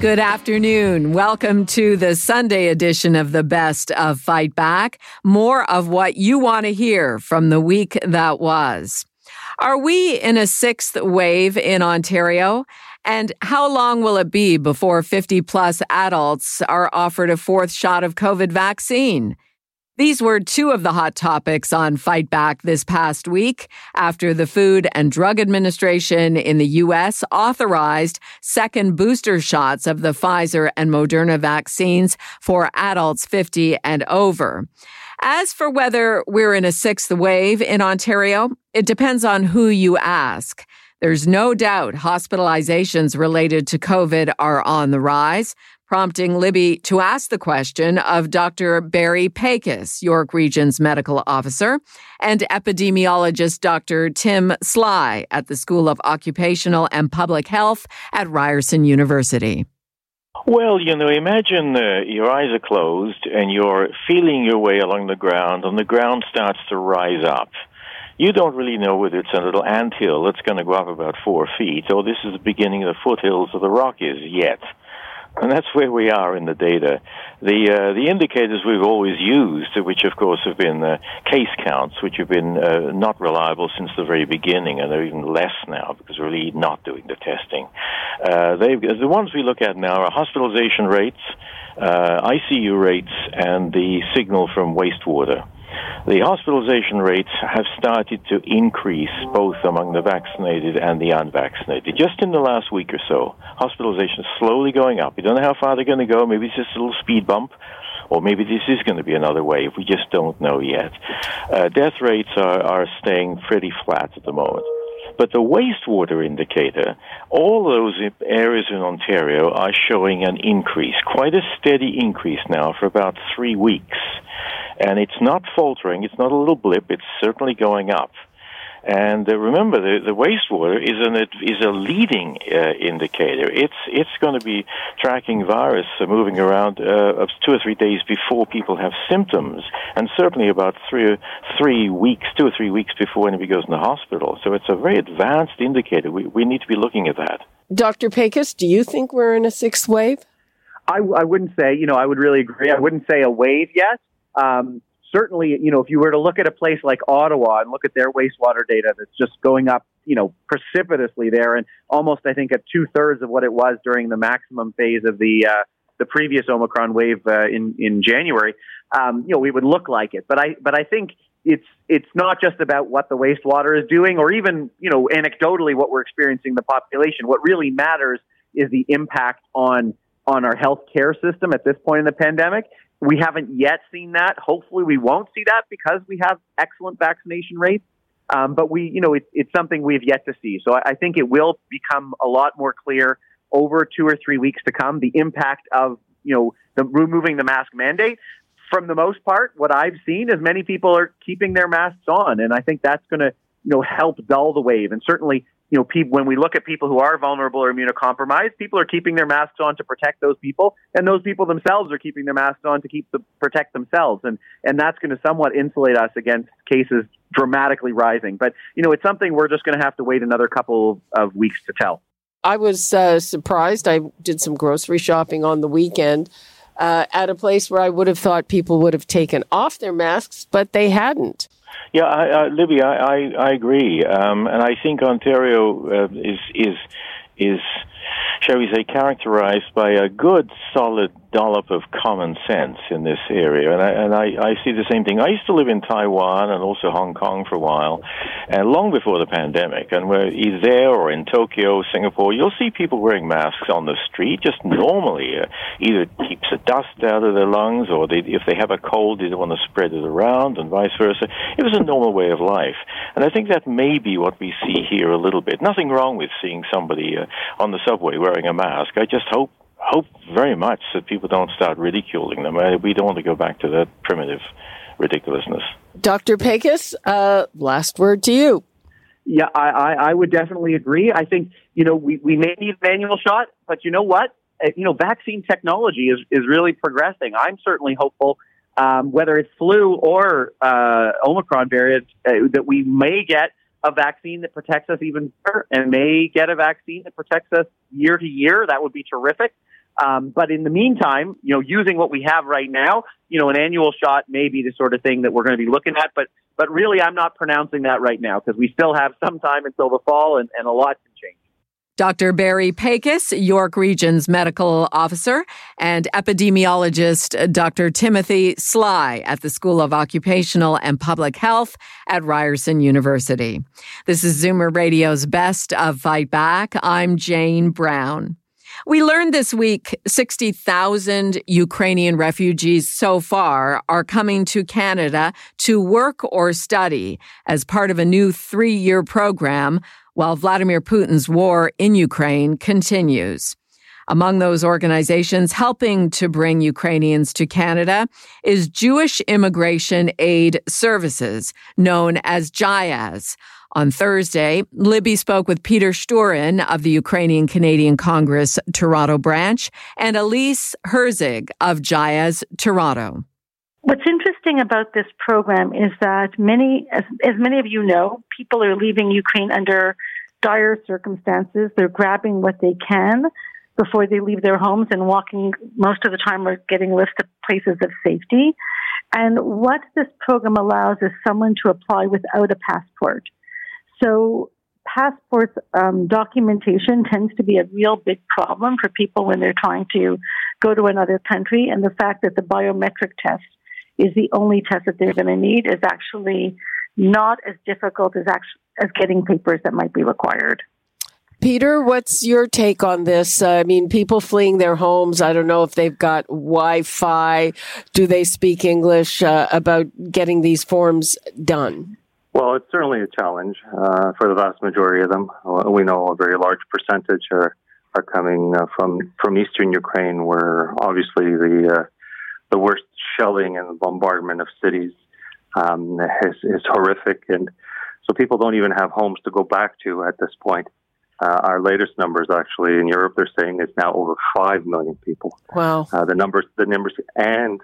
Good afternoon. Welcome to the Sunday edition of the Best of Fight Back. More of what you want to hear from the week that was. Are we in a sixth wave in Ontario? And how long will it be before 50 plus adults are offered a fourth shot of COVID vaccine? These were two of the hot topics on Fight Back this past week after the Food and Drug Administration in the U.S. authorized second booster shots of the Pfizer and Moderna vaccines for adults 50 and over. As for whether we're in a sixth wave in Ontario, it depends on who you ask. There's no doubt hospitalizations related to COVID are on the rise, prompting Libby to ask the question of Dr. Barry Pakes, York Region's medical officer, and epidemiologist Dr. Tim Sly at the School of Occupational and Public Health at Ryerson University. Well, you know, imagine uh, your eyes are closed and you're feeling your way along the ground, and the ground starts to rise up. You don't really know whether it's a little ant hill that's going to go up about four feet, or this is the beginning of the foothills of the Rockies yet. And that's where we are in the data. The uh, the indicators we've always used, which of course have been uh, case counts, which have been uh, not reliable since the very beginning, and they're even less now because we're really not doing the testing. Uh, the ones we look at now are hospitalization rates, uh, ICU rates, and the signal from wastewater. The hospitalization rates have started to increase both among the vaccinated and the unvaccinated. Just in the last week or so, hospitalization is slowly going up. We don't know how far they're going to go. Maybe it's just a little speed bump, or maybe this is going to be another wave. We just don't know yet. Uh, death rates are, are staying pretty flat at the moment. But the wastewater indicator, all those areas in Ontario are showing an increase, quite a steady increase now for about three weeks. And it's not faltering, it's not a little blip, it's certainly going up. And uh, remember, the, the wastewater is an is a leading uh, indicator. It's it's going to be tracking virus uh, moving around uh, two or three days before people have symptoms, and certainly about three three weeks, two or three weeks before anybody goes in the hospital. So it's a very advanced indicator. We we need to be looking at that. Dr. Pakes, do you think we're in a sixth wave? I, I wouldn't say. You know, I would really agree. I wouldn't say a wave yet. Um, certainly, you know, if you were to look at a place like Ottawa and look at their wastewater data that's just going up, you know, precipitously there and almost, I think, at two thirds of what it was during the maximum phase of the, uh, the previous Omicron wave uh, in, in January, um, you know, we would look like it. But I, but I think it's, it's not just about what the wastewater is doing or even, you know, anecdotally what we're experiencing the population. What really matters is the impact on on our healthcare system at this point in the pandemic. We haven't yet seen that. Hopefully, we won't see that because we have excellent vaccination rates. Um, but we, you know, it, it's something we've yet to see. So I, I think it will become a lot more clear over two or three weeks to come the impact of, you know, the, removing the mask mandate. From the most part, what I've seen is many people are keeping their masks on, and I think that's going to, you know, help dull the wave. And certainly, you know, when we look at people who are vulnerable or immunocompromised, people are keeping their masks on to protect those people, and those people themselves are keeping their masks on to keep the, protect themselves, and and that's going to somewhat insulate us against cases dramatically rising. But you know, it's something we're just going to have to wait another couple of weeks to tell. I was uh, surprised. I did some grocery shopping on the weekend. Uh, at a place where I would have thought people would have taken off their masks, but they hadn't. Yeah, I, uh, Libby, I, I, I agree, um, and I think Ontario uh, is is is shall we say, characterized by a good, solid dollop of common sense in this area. And I, and I, I see the same thing. I used to live in Taiwan and also Hong Kong for a while, and long before the pandemic. And we're either there or in Tokyo, Singapore, you'll see people wearing masks on the street just normally. Uh, either keeps the dust out of their lungs, or they, if they have a cold, they don't want to spread it around, and vice versa. It was a normal way of life. And I think that may be what we see here a little bit. Nothing wrong with seeing somebody uh, on the subway wearing a mask. I just hope hope very much that people don't start ridiculing them. We don't want to go back to that primitive ridiculousness. Dr. Pakes, uh, last word to you. Yeah, I, I, I would definitely agree. I think, you know, we, we may need an annual shot, but you know what? Uh, you know, vaccine technology is, is really progressing. I'm certainly hopeful, um, whether it's flu or uh, Omicron variant, uh, that we may get a vaccine that protects us even better and may get a vaccine that protects us year to year. That would be terrific. Um, but in the meantime, you know, using what we have right now, you know, an annual shot may be the sort of thing that we're going to be looking at. But but really, I'm not pronouncing that right now because we still have some time until the fall, and, and a lot can change. Dr. Barry Pakes, York Region's medical officer, and epidemiologist Dr. Timothy Sly at the School of Occupational and Public Health at Ryerson University. This is Zoomer Radio's Best of Fight Back. I'm Jane Brown. We learned this week 60,000 Ukrainian refugees so far are coming to Canada to work or study as part of a new three year program while Vladimir Putin's war in Ukraine continues. Among those organizations helping to bring Ukrainians to Canada is Jewish Immigration Aid Services, known as JIAS. On Thursday, Libby spoke with Peter Schturyn of the Ukrainian Canadian Congress Toronto branch and Elise Herzig of JIAS Toronto. What's interesting about this program is that many, as, as many of you know, people are leaving Ukraine under dire circumstances. They're grabbing what they can before they leave their homes and walking most of the time or getting lifts to places of safety. And what this program allows is someone to apply without a passport. So passports um, documentation tends to be a real big problem for people when they're trying to go to another country. And the fact that the biometric test is the only test that they're going to need is actually not as difficult as actually, as getting papers that might be required. Peter, what's your take on this? Uh, I mean, people fleeing their homes. I don't know if they've got Wi-Fi. Do they speak English? Uh, about getting these forms done. Well, it's certainly a challenge uh, for the vast majority of them. We know a very large percentage are are coming uh, from from eastern Ukraine, where obviously the uh, the worst shelling and bombardment of cities um, is, is horrific, and so people don't even have homes to go back to at this point. Uh, our latest numbers, actually, in Europe, they're saying it's now over five million people. Wow! Uh, the numbers, the numbers, and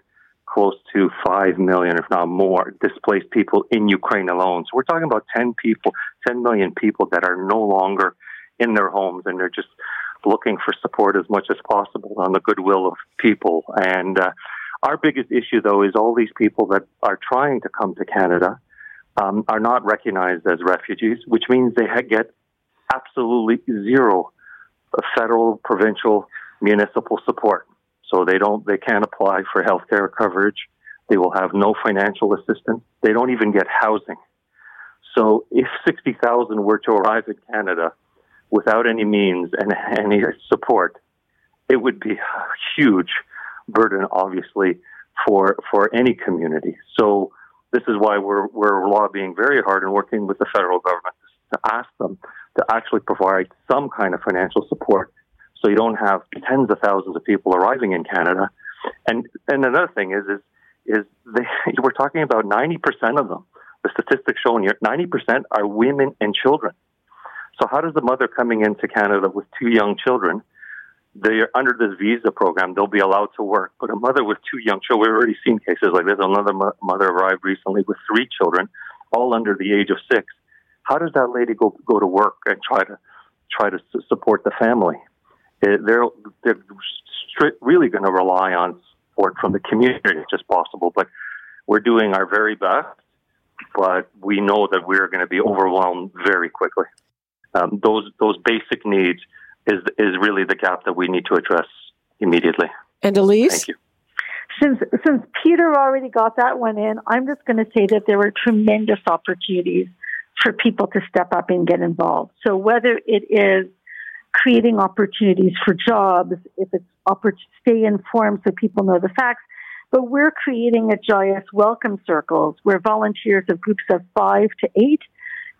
close to 5 million, if not more, displaced people in Ukraine alone. So we're talking about 10 people, 10 million people that are no longer in their homes and they're just looking for support as much as possible on the goodwill of people. And uh, our biggest issue, though, is all these people that are trying to come to Canada um, are not recognized as refugees, which means they get absolutely zero federal, provincial, municipal support. So they don't, they can't apply for health care coverage. They will have no financial assistance. They don't even get housing. So if 60,000 were to arrive in Canada without any means and any support, it would be huge burden, obviously, for, for any community. So this is why we're, we're lobbying very hard and working with the federal government to ask them to actually provide some kind of financial support so you don't have tens of thousands of people arriving in Canada. And and another thing is is is they, we're talking about ninety percent of them. The statistics showing here, ninety percent are women and children. So how does the mother coming into Canada with two young children? They're under this visa program. They'll be allowed to work, but a mother with two young children. We've already seen cases like this. Another mo- mother arrived recently with three children, all under the age of six. How does that lady go go to work and try to try to support the family? they're they're really going to rely on support from the community as possible. But we're doing our very best, but we know that we're going to be overwhelmed very quickly. Um, those those basic needs is is really the gap that we need to address immediately. And Elise, thank you. Since since Peter already got that one in, I'm just going to say that there were tremendous opportunities for people to step up and get involved. So whether it is creating opportunities for jobs, if it's oppor- stay informed so people know the facts. But we're creating at JIAS welcome circles where volunteers of groups of five to eight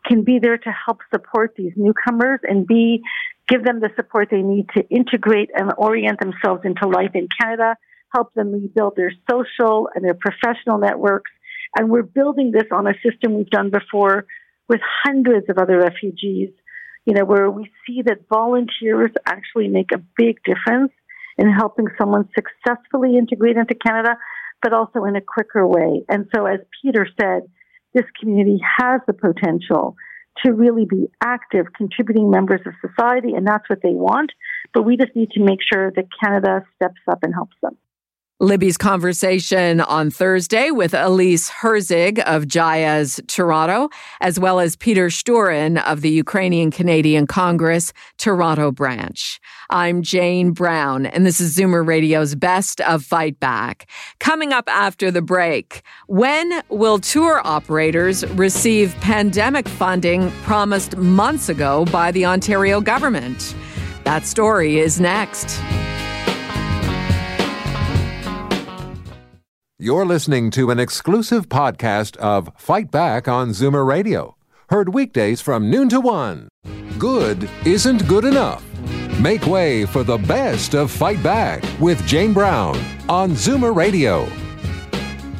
can be there to help support these newcomers and be give them the support they need to integrate and orient themselves into life in Canada, help them rebuild their social and their professional networks, And we're building this on a system we've done before with hundreds of other refugees, you know, where we see that volunteers actually make a big difference in helping someone successfully integrate into Canada, but also in a quicker way. And so, as Peter said, this community has the potential to really be active, contributing members of society, and that's what they want. But we just need to make sure that Canada steps up and helps them. Libby's conversation on Thursday with Elise Herzig of JIAS Toronto, as well as Peter Schturyn of the Ukrainian Canadian Congress Toronto branch. I'm Jane Brown, and this is Zoomer Radio's Best of Fight Back. Coming up after the break, when will tour operators receive pandemic funding promised months ago by the Ontario government? That story is next. You're listening to an exclusive podcast of Fight Back on Zoomer Radio. Heard weekdays from noon to one. Good isn't good enough. Make way for the best of Fight Back with Jane Brown on Zoomer Radio.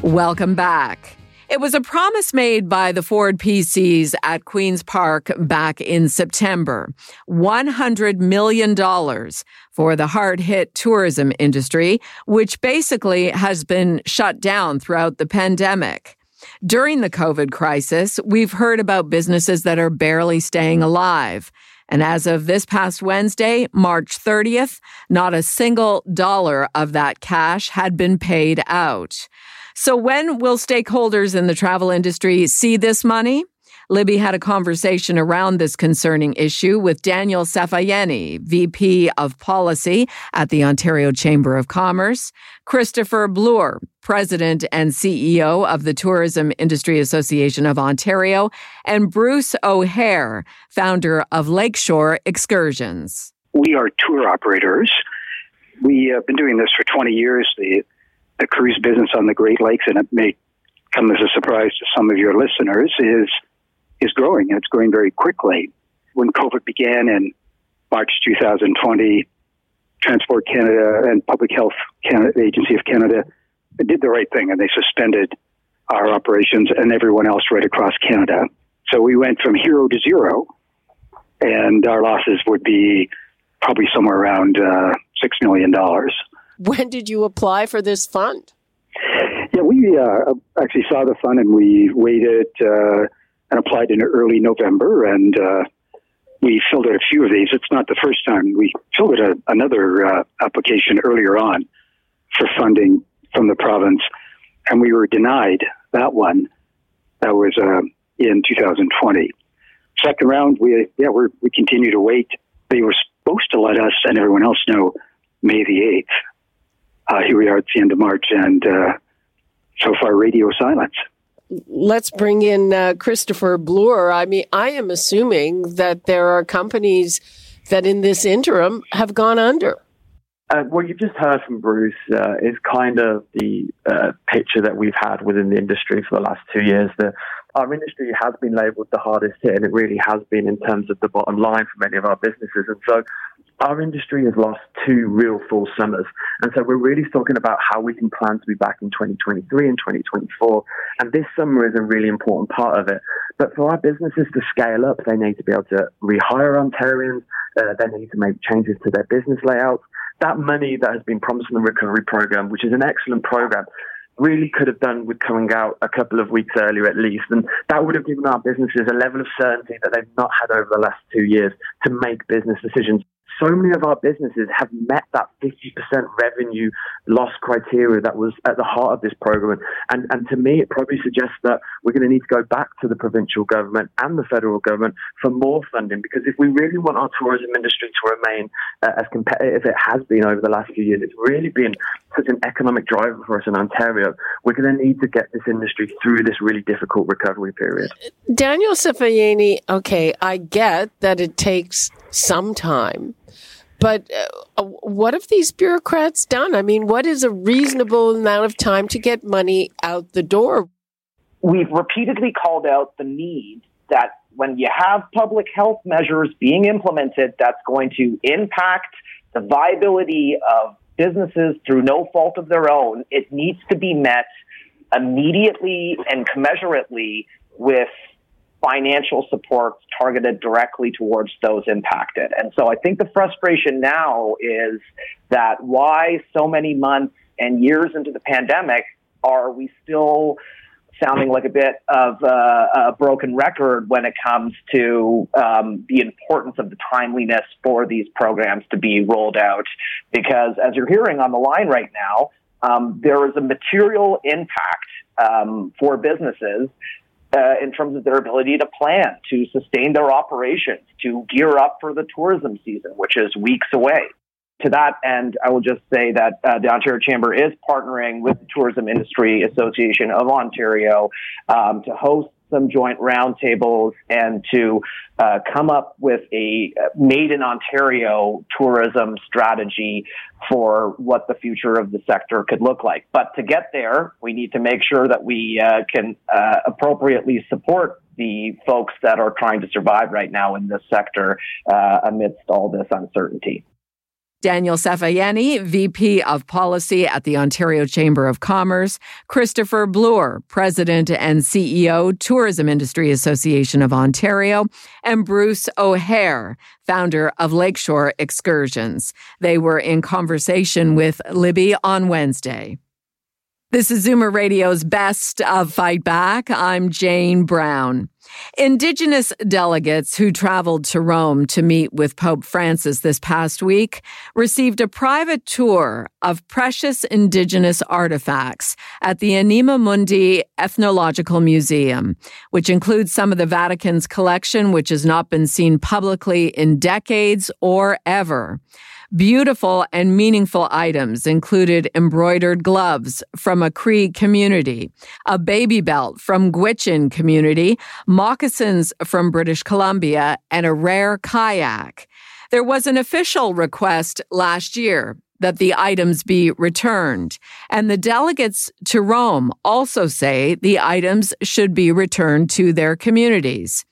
Welcome back. It was a promise made by the Ford PCs at Queen's Park back in September. $100 million for the hard hit tourism industry, which basically has been shut down throughout the pandemic. During the COVID crisis, we've heard about businesses that are barely staying alive. And as of this past Wednesday, March 30th, not a single dollar of that cash had been paid out. So when will stakeholders in the travel industry see this money? Libby had a conversation around this concerning issue with Daniel Safayeni, VP of Policy at the Ontario Chamber of Commerce, Christopher Bloore, President and CEO of the Tourism Industry Association of Ontario, and Bruce O'Hare, founder of Lakeshore Excursions. We are tour operators. We have been doing this for 20 years. The the cruise business on the Great Lakes, and it may come as a surprise to some of your listeners, is is growing. It's growing very quickly. When COVID began in March 2020, Transport Canada and Public Health Canada, Agency of Canada did the right thing, and they suspended our operations and everyone else right across Canada. So we went from hero to zero, and our losses would be probably somewhere around uh, six million dollars. When did you apply for this fund? Yeah, we uh, actually saw the fund and we waited uh, and applied in early November, and uh, we filled out a few of these. It's not the first time. We filled out a, another uh, application earlier on for funding from the province, and we were denied that one. That was uh, in 2020. Second round, we yeah we we continue to wait. They were supposed to let us and everyone else know May the 8th uh, here we are at the end of March, and uh, so far, radio silence. Let's bring in uh, Christopher Bloore. I mean, I am assuming that there are companies that in this interim have gone under. Uh, what you've just heard from Bruce uh, is kind of the uh, picture that we've had within the industry for the last two years. The, our industry has been labelled the hardest hit, and it really has been in terms of the bottom line for many of our businesses. And so our industry has lost two real full summers. And so we're really talking about how we can plan to be back in 2023 and 2024. And this summer is a really important part of it. But for our businesses to scale up, they need to be able to rehire Ontarians. Uh, they need to make changes to their business layouts. That money that has been promised in the recovery program, which is an excellent program, really could have done with coming out a couple of weeks earlier at least. And that would have given our businesses a level of certainty that they've not had over the last two years to make business decisions so many of our businesses have met that 50% revenue loss criteria that was at the heart of this program. And, and to me, it probably suggests that we're going to need to go back to the provincial government and the federal government for more funding because if we really want our tourism industry to remain uh, as competitive as it has been over the last few years, it's really been such an economic driver for us in Ontario. We're going to need to get this industry through this really difficult recovery period. Daniel Safayeni, okay, I get that it takes some time but uh, what have these bureaucrats done? I mean, what is a reasonable amount of time to get money out the door? We've repeatedly called out the need that when you have public health measures being implemented, that's going to impact the viability of businesses through no fault of their own. It needs to be met immediately and commensurately with financial support targeted directly towards those impacted. And so I think the frustration now is that why so many months and years into the pandemic are we still sounding like a bit of a broken record when it comes to um, the importance of the timeliness for these programs to be rolled out. Because as you're hearing on the line right now, um, there is a material impact um, for businesses uh, in terms of their ability to plan, to sustain their operations, to gear up for the tourism season, which is weeks away. To that end, I will just say that uh, the Ontario Chamber is partnering with the Tourism Industry Association of Ontario um, to host some joint roundtables and to uh, come up with a uh, made in Ontario tourism strategy for what the future of the sector could look like. But to get there, we need to make sure that we uh, can uh, appropriately support the folks that are trying to survive right now in this sector uh, amidst all this uncertainty. Daniel Safayeni, VP of Policy at the Ontario Chamber of Commerce, Christopher Bloore, President and CEO, Tourism Industry Association of Ontario, and Bruce O'Hare, founder of Lakeshore Excursions. They were in conversation with Libby on Wednesday. This is Zoomer Radio's Best of Fight Back. I'm Jane Brown. Indigenous delegates who traveled to Rome to meet with Pope Francis this past week received a private tour of precious indigenous artifacts at the Anima Mundi Ethnological Museum, which includes some of the Vatican's collection, which has not been seen publicly in decades or ever. Beautiful and meaningful items included embroidered gloves from a Cree community, a baby belt from Gwich'in community, moccasins from British Columbia, and a rare kayak. There was an official request last year that the items be returned. And the delegates to Rome also say the items should be returned to their communities.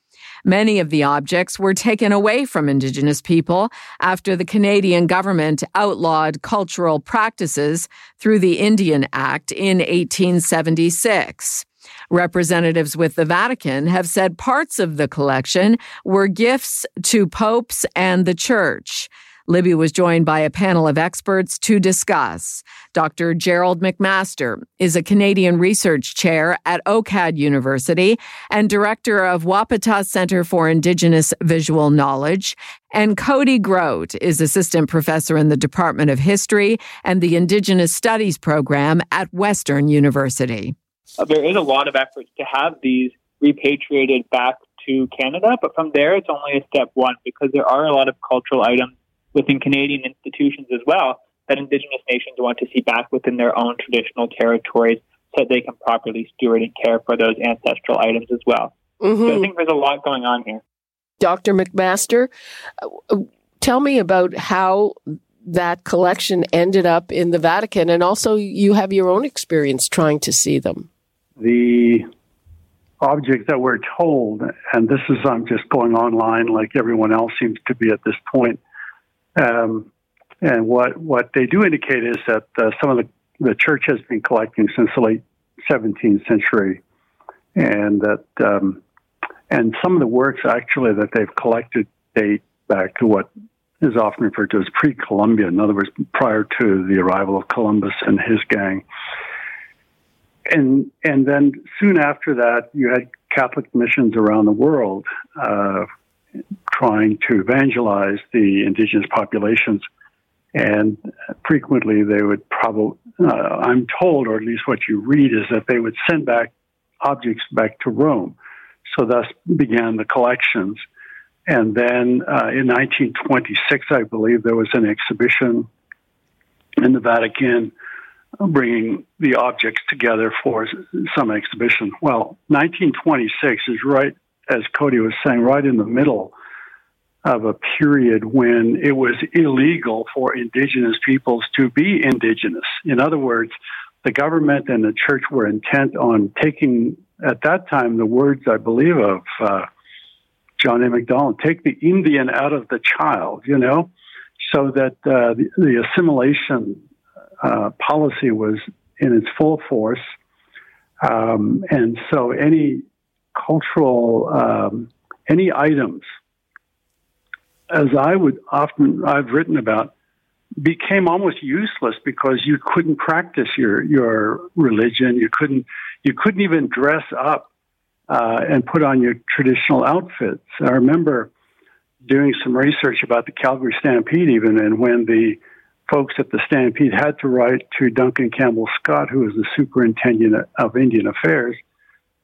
Many of the objects were taken away from Indigenous people after the Canadian government outlawed cultural practices through the Indian Act in 1876. Representatives with the Vatican have said parts of the collection were gifts to popes and the church. Libby was joined by a panel of experts to discuss. Dr. Gerald McMaster is a Canadian research chair at OCAD University and director of Wapatah Center for Indigenous Visual Knowledge. And Cody Groat is assistant professor in the Department of History and the Indigenous Studies program at Western University. Uh, there is a lot of efforts to have these repatriated back to Canada, but from there it's only a step one because there are a lot of cultural items within Canadian institutions as well that Indigenous nations want to see back within their own traditional territories so they can properly steward and care for those ancestral items as well. Mm-hmm. So I think there's a lot going on here. Dr. McMaster, uh, tell me about how that collection ended up in the Vatican, and also you have your own experience trying to see them. The objects that we're told, and this is, I'm just going online like everyone else seems to be at this point, um, and what, what they do indicate is that uh, some of the, the church has been collecting since the late 17th century, and that um, and some of the works actually that they've collected date back to what is often referred to as pre-Columbian. In other words, prior to the arrival of Columbus and his gang. And and then soon after that, you had Catholic missions around the world uh, trying to evangelize the indigenous populations. And frequently they would probably, uh, I'm told, or at least what you read, is that they would send back objects back to Rome. So thus began the collections. And then uh, in 1926, I believe, there was an exhibition in the Vatican bringing the objects together for some exhibition. Well, 1926 is right, as Cody was saying, right in the middle of a period when it was illegal for indigenous peoples to be indigenous. In other words, the government and the church were intent on taking, at that time, the words, I believe, of uh, John A. Macdonald take the Indian out of the child, you know, so that uh, the, the, assimilation uh, policy was in its full force. Um, and so any cultural, um, any items, as I would often, I've written about, became almost useless because you couldn't practice your, your religion. You couldn't, you couldn't even dress up uh, and put on your traditional outfits. I remember doing some research about the Calgary Stampede, even, and when the folks at the Stampede had to write to Duncan Campbell Scott, who was the superintendent of Indian Affairs,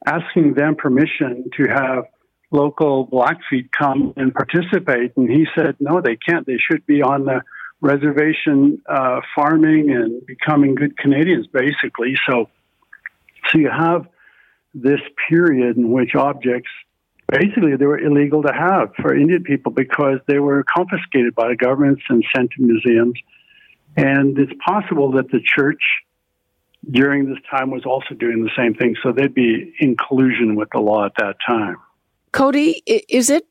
asking them permission to have local Blackfeet come and participate. And he said, no, they can't. They should be on the reservation uh, farming and becoming good Canadians, basically. So, so you have this period in which objects basically they were illegal to have for Indian people because they were confiscated by the governments and sent to museums. And it's possible that the church during this time was also doing the same thing. So they'd be in collusion with the law at that time. Cody, is it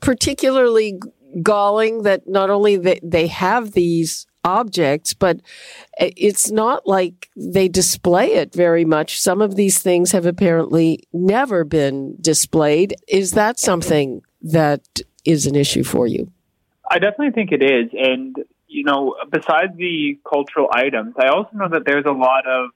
particularly galling that not only they, have these objects, but eh, it's not like they display it very much. Some of these things have apparently never been displayed. Is that something that is an issue for you? I definitely think it is. And, you know, besides the cultural items, I also know that there's a lot of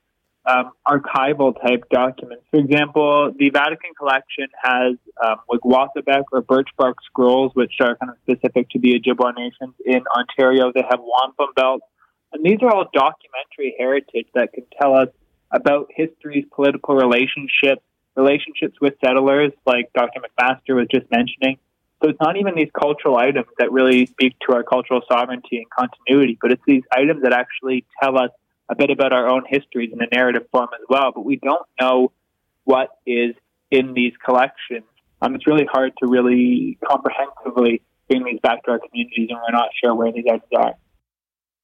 um, archival type documents. For example, the Vatican collection has um, like Wathebek or birch bark scrolls, which are kind of specific to the Ojibwa nations in Ontario. They have wampum belts, and these are all documentary heritage that can tell us about history's political relationships, relationships with settlers, like Dr. McMaster was just mentioning. So it's not even these cultural items that really speak to our cultural sovereignty and continuity, but it's these items that actually tell us a bit about our own histories in a narrative form as well, but we don't know what is in these collections. Um, it's really hard to really comprehensively bring these back to our communities, and we're not sure where these items are.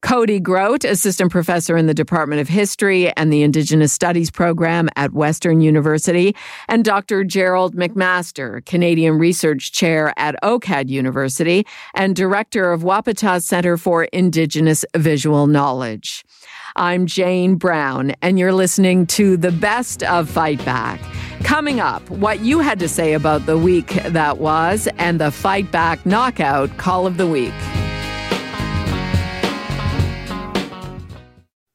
Cody Groat, assistant professor in the Department of History and the Indigenous Studies program at Western University, and Dr. Gerald McMaster, Canadian Research Chair at OCAD University and Director of Wapatah Center for Indigenous Visual Knowledge. I'm Jane Brown, and you're listening to the best of Fight Back. Coming up, what you had to say about the week that was and the Fight Back Knockout Call of the Week.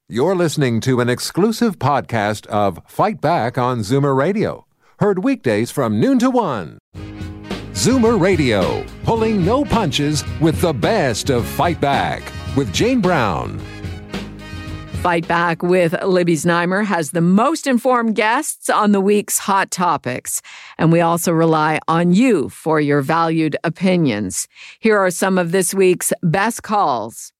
You're listening to an exclusive podcast of Fight Back on Zoomer Radio, heard weekdays from noon to one. Zoomer Radio, pulling no punches with the best of Fight Back with Jane Brown. Fight Back with Libby Znaimer has the most informed guests on the week's hot topics. And we also rely on you for your valued opinions. Here are some of this week's best calls.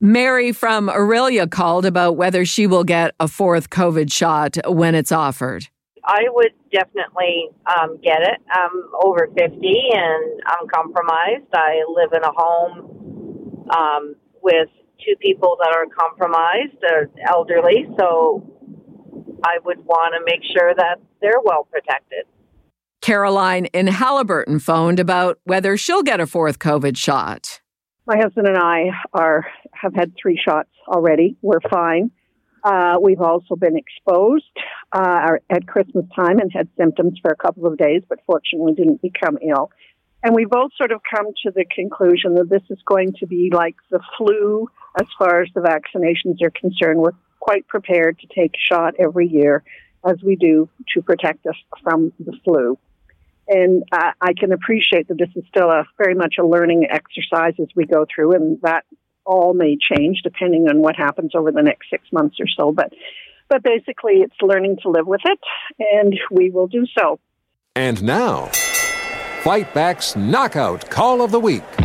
Mary from Orillia called about whether she will get a fourth COVID shot when it's offered. I would definitely um, get it. I'm over 50 and I'm compromised. I live in a home um, with two people that are compromised, or elderly, so I would want to make sure that they're well protected. Caroline in Halliburton phoned about whether she'll get a fourth COVID shot. My husband and I are have had three shots already. We're fine. Uh, we've also been exposed uh, at Christmas time and had symptoms for a couple of days, but fortunately didn't become ill. And we both sort of come to the conclusion that this is going to be like the flu as far as the vaccinations are concerned. We're quite prepared to take a shot every year as we do to protect us from the flu. And uh, I can appreciate that this is still a very much a learning exercise as we go through, and that all may change depending on what happens over the next six months or so. But, but basically, it's learning to live with it, and we will do so. And now. Fight Back's Knockout Call of the Week.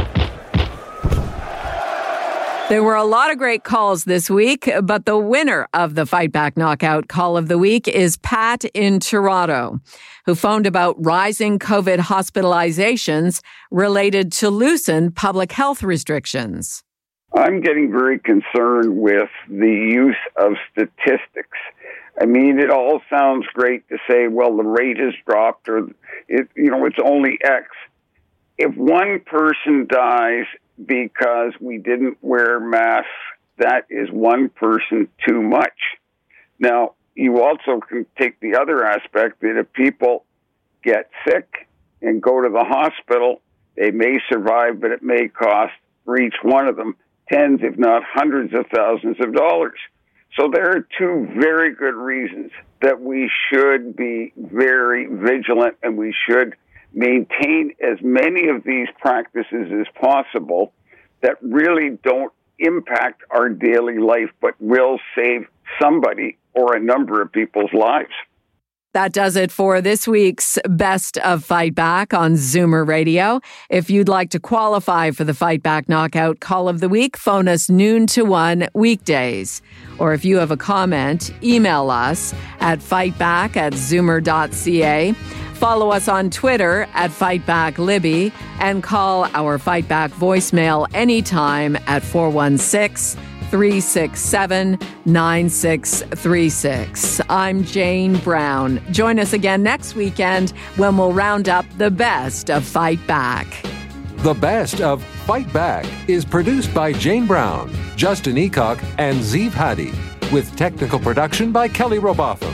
There were a lot of great calls this week, but the winner of the Fight Back Knockout Call of the Week is Pat in Toronto, who phoned about rising COVID hospitalizations related to loosened public health restrictions. I'm getting very concerned with the use of statistics I mean, it all sounds great to say, well, the rate has dropped or it, you know, it's only X. If one person dies because we didn't wear masks, that is one person too much. Now, you also can take the other aspect that if people get sick and go to the hospital, they may survive, but it may cost for each one of them tens, if not hundreds of thousands of dollars. So there are two very good reasons that we should be very vigilant and we should maintain as many of these practices as possible that really don't impact our daily life but will save somebody or a number of people's lives. That does it for this week's Best of Fight Back on Zoomer Radio. If you'd like to qualify for the Fight Back Knockout Call of the Week, phone us noon to one weekdays. Or if you have a comment, email us at fightback at zoomer.ca. Follow us on Twitter at FightbackLibby and call our Fightback voicemail anytime at 416 367 9636. I'm Jane Brown. Join us again next weekend when we'll round up the best of Fight Back. The Best of Fight Back is produced by Jane Brown, Justin Eacock, and Zeev Hadi, with technical production by Kelly Robotham.